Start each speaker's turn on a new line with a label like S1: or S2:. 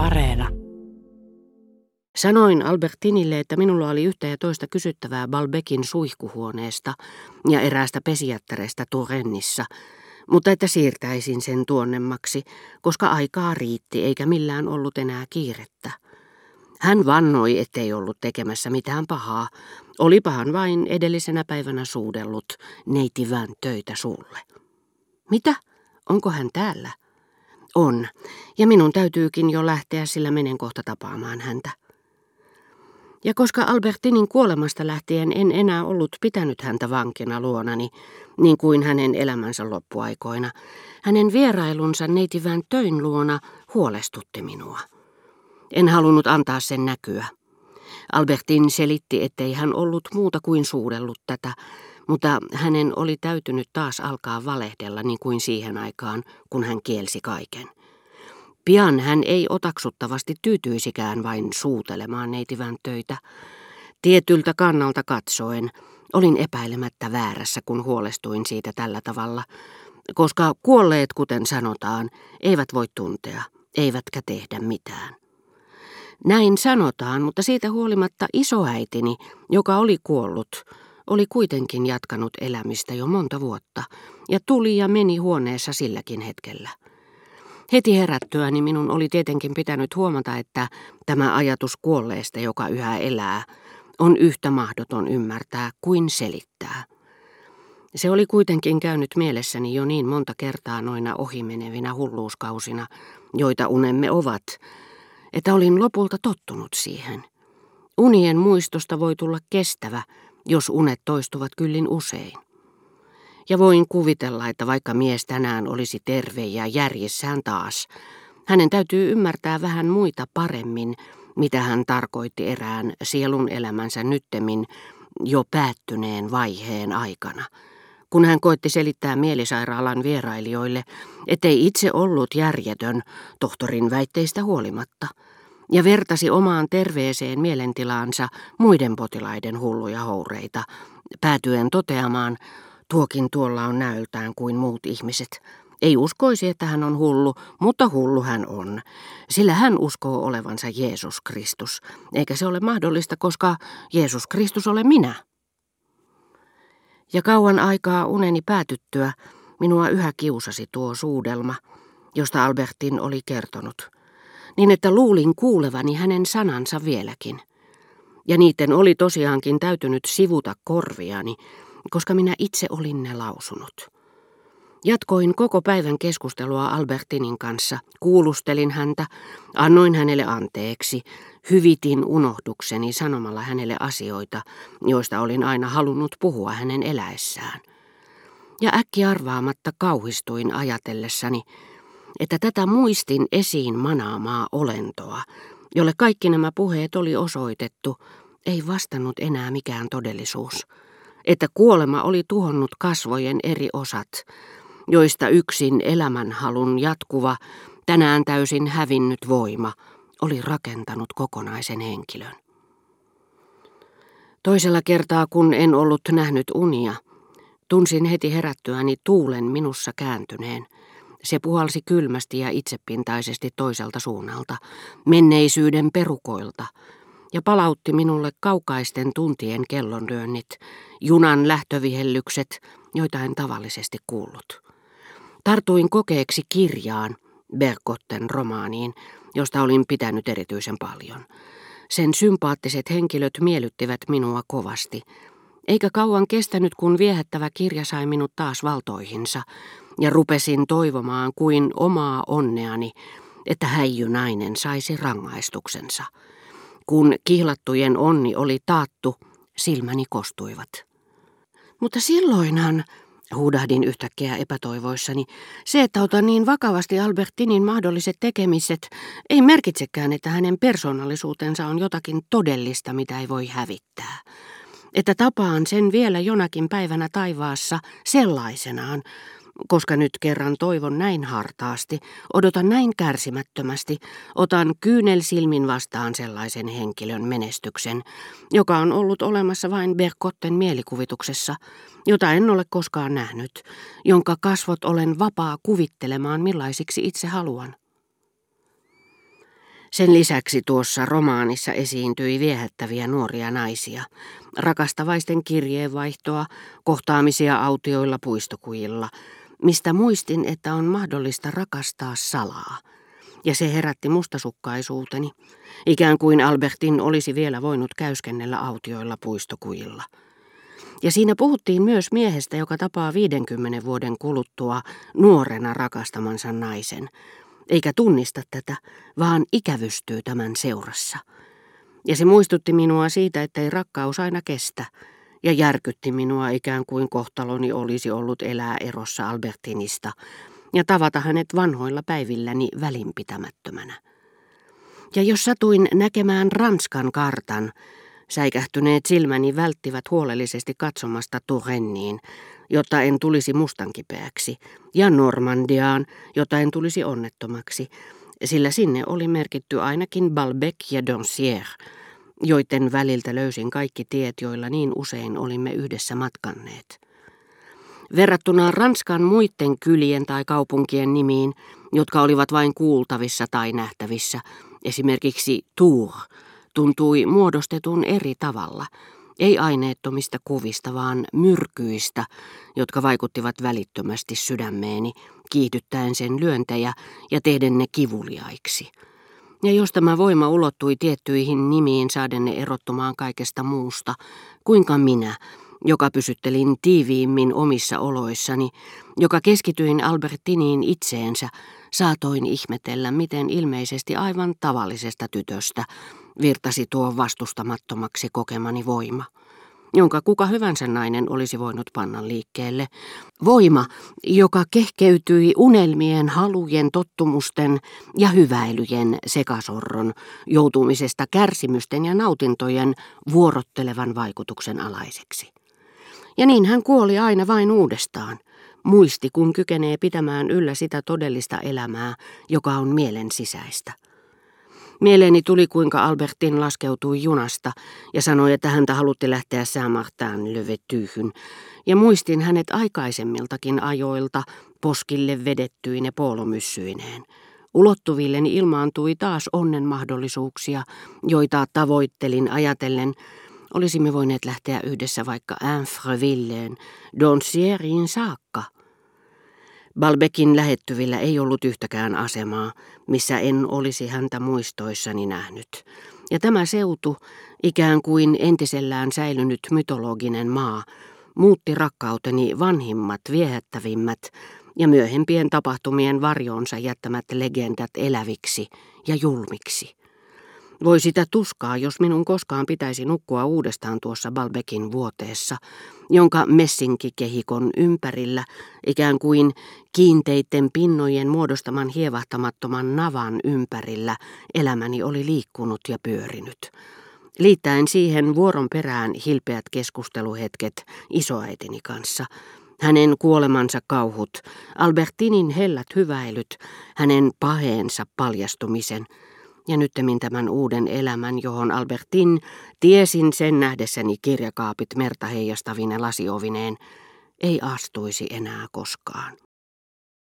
S1: Areena.
S2: Sanoin Albertinille, että minulla oli yhtä ja toista kysyttävää Balbekin suihkuhuoneesta ja eräästä pesijättäreestä Turennissa, mutta että siirtäisin sen tuonnemmaksi, koska aikaa riitti eikä millään ollut enää kiirettä. Hän vannoi, ettei ollut tekemässä mitään pahaa. Olipahan vain edellisenä päivänä suudellut neitivän töitä sulle. Mitä? Onko hän täällä? On, ja minun täytyykin jo lähteä, sillä menen kohta tapaamaan häntä. Ja koska Albertinin kuolemasta lähtien en enää ollut pitänyt häntä vankina luonani, niin kuin hänen elämänsä loppuaikoina, hänen vierailunsa neitivän töin luona huolestutti minua. En halunnut antaa sen näkyä. Albertin selitti, ettei hän ollut muuta kuin suudellut tätä, mutta hänen oli täytynyt taas alkaa valehdella niin kuin siihen aikaan, kun hän kielsi kaiken. Pian hän ei otaksuttavasti tyytyisikään vain suutelemaan neitivän töitä. Tietyltä kannalta katsoen olin epäilemättä väärässä, kun huolestuin siitä tällä tavalla, koska kuolleet, kuten sanotaan, eivät voi tuntea, eivätkä tehdä mitään. Näin sanotaan, mutta siitä huolimatta isoäitini, joka oli kuollut, oli kuitenkin jatkanut elämistä jo monta vuotta ja tuli ja meni huoneessa silläkin hetkellä. Heti herättyäni minun oli tietenkin pitänyt huomata, että tämä ajatus kuolleesta, joka yhä elää, on yhtä mahdoton ymmärtää kuin selittää. Se oli kuitenkin käynyt mielessäni jo niin monta kertaa noina ohimenevinä hulluuskausina, joita unemme ovat, että olin lopulta tottunut siihen. Unien muistosta voi tulla kestävä, jos unet toistuvat kyllin usein. Ja voin kuvitella, että vaikka mies tänään olisi terve ja järjessään taas, hänen täytyy ymmärtää vähän muita paremmin, mitä hän tarkoitti erään sielun elämänsä nyttemmin jo päättyneen vaiheen aikana, kun hän koitti selittää mielisairaalan vierailijoille, ettei itse ollut järjetön tohtorin väitteistä huolimatta, ja vertasi omaan terveeseen mielentilaansa muiden potilaiden hulluja houreita, päätyen toteamaan, tuokin tuolla on näöltään kuin muut ihmiset. Ei uskoisi, että hän on hullu, mutta hullu hän on, sillä hän uskoo olevansa Jeesus Kristus, eikä se ole mahdollista, koska Jeesus Kristus ole minä. Ja kauan aikaa uneni päätyttyä minua yhä kiusasi tuo suudelma, josta Albertin oli kertonut, niin että luulin kuulevani hänen sanansa vieläkin. Ja niiden oli tosiaankin täytynyt sivuta korviani, koska minä itse olin ne lausunut. Jatkoin koko päivän keskustelua Albertinin kanssa, kuulustelin häntä, annoin hänelle anteeksi, hyvitin unohdukseni sanomalla hänelle asioita, joista olin aina halunnut puhua hänen eläessään. Ja äkki arvaamatta kauhistuin ajatellessani, että tätä muistin esiin manaamaa olentoa, jolle kaikki nämä puheet oli osoitettu, ei vastannut enää mikään todellisuus. Että kuolema oli tuhonnut kasvojen eri osat, joista yksin elämänhalun jatkuva, tänään täysin hävinnyt voima oli rakentanut kokonaisen henkilön. Toisella kertaa, kun en ollut nähnyt unia, tunsin heti herättyäni tuulen minussa kääntyneen. Se puhalsi kylmästi ja itsepintaisesti toiselta suunnalta, menneisyyden perukoilta, ja palautti minulle kaukaisten tuntien kellonlyönnit, junan lähtövihellykset, joita en tavallisesti kuullut. Tartuin kokeeksi kirjaan, Berkotten romaaniin, josta olin pitänyt erityisen paljon. Sen sympaattiset henkilöt miellyttivät minua kovasti, eikä kauan kestänyt, kun viehättävä kirja sai minut taas valtoihinsa, ja rupesin toivomaan kuin omaa onneani, että häijynainen saisi rangaistuksensa. Kun kihlattujen onni oli taattu, silmäni kostuivat. Mutta silloinhan, huudahdin yhtäkkiä epätoivoissani, se, että otan niin vakavasti Albertinin mahdolliset tekemiset, ei merkitsekään, että hänen persoonallisuutensa on jotakin todellista, mitä ei voi hävittää. Että tapaan sen vielä jonakin päivänä taivaassa sellaisenaan, koska nyt kerran toivon näin hartaasti, odotan näin kärsimättömästi, otan kyynelsilmin vastaan sellaisen henkilön menestyksen, joka on ollut olemassa vain Berkotten mielikuvituksessa, jota en ole koskaan nähnyt, jonka kasvot olen vapaa kuvittelemaan millaisiksi itse haluan. Sen lisäksi tuossa romaanissa esiintyi viehättäviä nuoria naisia, rakastavaisten kirjeenvaihtoa, kohtaamisia autioilla puistokujilla, mistä muistin, että on mahdollista rakastaa salaa. Ja se herätti mustasukkaisuuteni, ikään kuin Albertin olisi vielä voinut käyskennellä autioilla puistokujilla. Ja siinä puhuttiin myös miehestä, joka tapaa 50 vuoden kuluttua nuorena rakastamansa naisen, eikä tunnista tätä, vaan ikävystyy tämän seurassa. Ja se muistutti minua siitä, ettei rakkaus aina kestä, ja järkytti minua ikään kuin kohtaloni olisi ollut elää erossa Albertinista ja tavata hänet vanhoilla päivilläni välinpitämättömänä. Ja jos satuin näkemään Ranskan kartan, säikähtyneet silmäni välttivät huolellisesti katsomasta Turenniin, jotta en tulisi mustankipeäksi, ja Normandiaan, jotta en tulisi onnettomaksi, sillä sinne oli merkitty ainakin Balbec ja Doncière, joiden väliltä löysin kaikki tiet, joilla niin usein olimme yhdessä matkanneet. Verrattuna Ranskan muiden kylien tai kaupunkien nimiin, jotka olivat vain kuultavissa tai nähtävissä, esimerkiksi Tours, tuntui muodostetun eri tavalla, ei aineettomista kuvista, vaan myrkyistä, jotka vaikuttivat välittömästi sydämeeni, kiihdyttäen sen lyöntejä ja tehden ne kivuliaiksi. Ja jos tämä voima ulottui tiettyihin nimiin saaden ne erottumaan kaikesta muusta, kuinka minä, joka pysyttelin tiiviimmin omissa oloissani, joka keskityin Albertiniin itseensä, saatoin ihmetellä, miten ilmeisesti aivan tavallisesta tytöstä virtasi tuo vastustamattomaksi kokemani voima jonka kuka hyvänsä nainen olisi voinut panna liikkeelle. Voima, joka kehkeytyi unelmien, halujen, tottumusten ja hyväilyjen sekasorron, joutumisesta kärsimysten ja nautintojen vuorottelevan vaikutuksen alaiseksi. Ja niin hän kuoli aina vain uudestaan. Muisti, kun kykenee pitämään yllä sitä todellista elämää, joka on mielen sisäistä. Mieleeni tuli, kuinka Albertin laskeutui junasta ja sanoi, että häntä halutti lähteä Saint-Martin lövetyyhyn, ja muistin hänet aikaisemmiltakin ajoilta poskille vedettyine puolomyssyineen. Ulottuvilleni ilmaantui taas onnen mahdollisuuksia, joita tavoittelin ajatellen, olisimme voineet lähteä yhdessä vaikka Infrevilleen, Doncierin saakka – Balbekin lähettyvillä ei ollut yhtäkään asemaa, missä en olisi häntä muistoissani nähnyt. Ja tämä seutu, ikään kuin entisellään säilynyt mytologinen maa, muutti rakkauteni vanhimmat, viehättävimmät ja myöhempien tapahtumien varjoonsa jättämät legendat eläviksi ja julmiksi. Voi sitä tuskaa, jos minun koskaan pitäisi nukkua uudestaan tuossa Balbekin vuoteessa, jonka messinkikehikon ympärillä, ikään kuin kiinteitten pinnojen muodostaman hievahtamattoman navan ympärillä, elämäni oli liikkunut ja pyörinyt. Liittäen siihen vuoron perään hilpeät keskusteluhetket isoäitini kanssa, hänen kuolemansa kauhut, Albertinin hellät hyväilyt, hänen paheensa paljastumisen – ja nyttemmin tämän uuden elämän, johon Albertin tiesin sen nähdessäni kirjakaapit merta heijastavine lasiovineen, ei astuisi enää koskaan.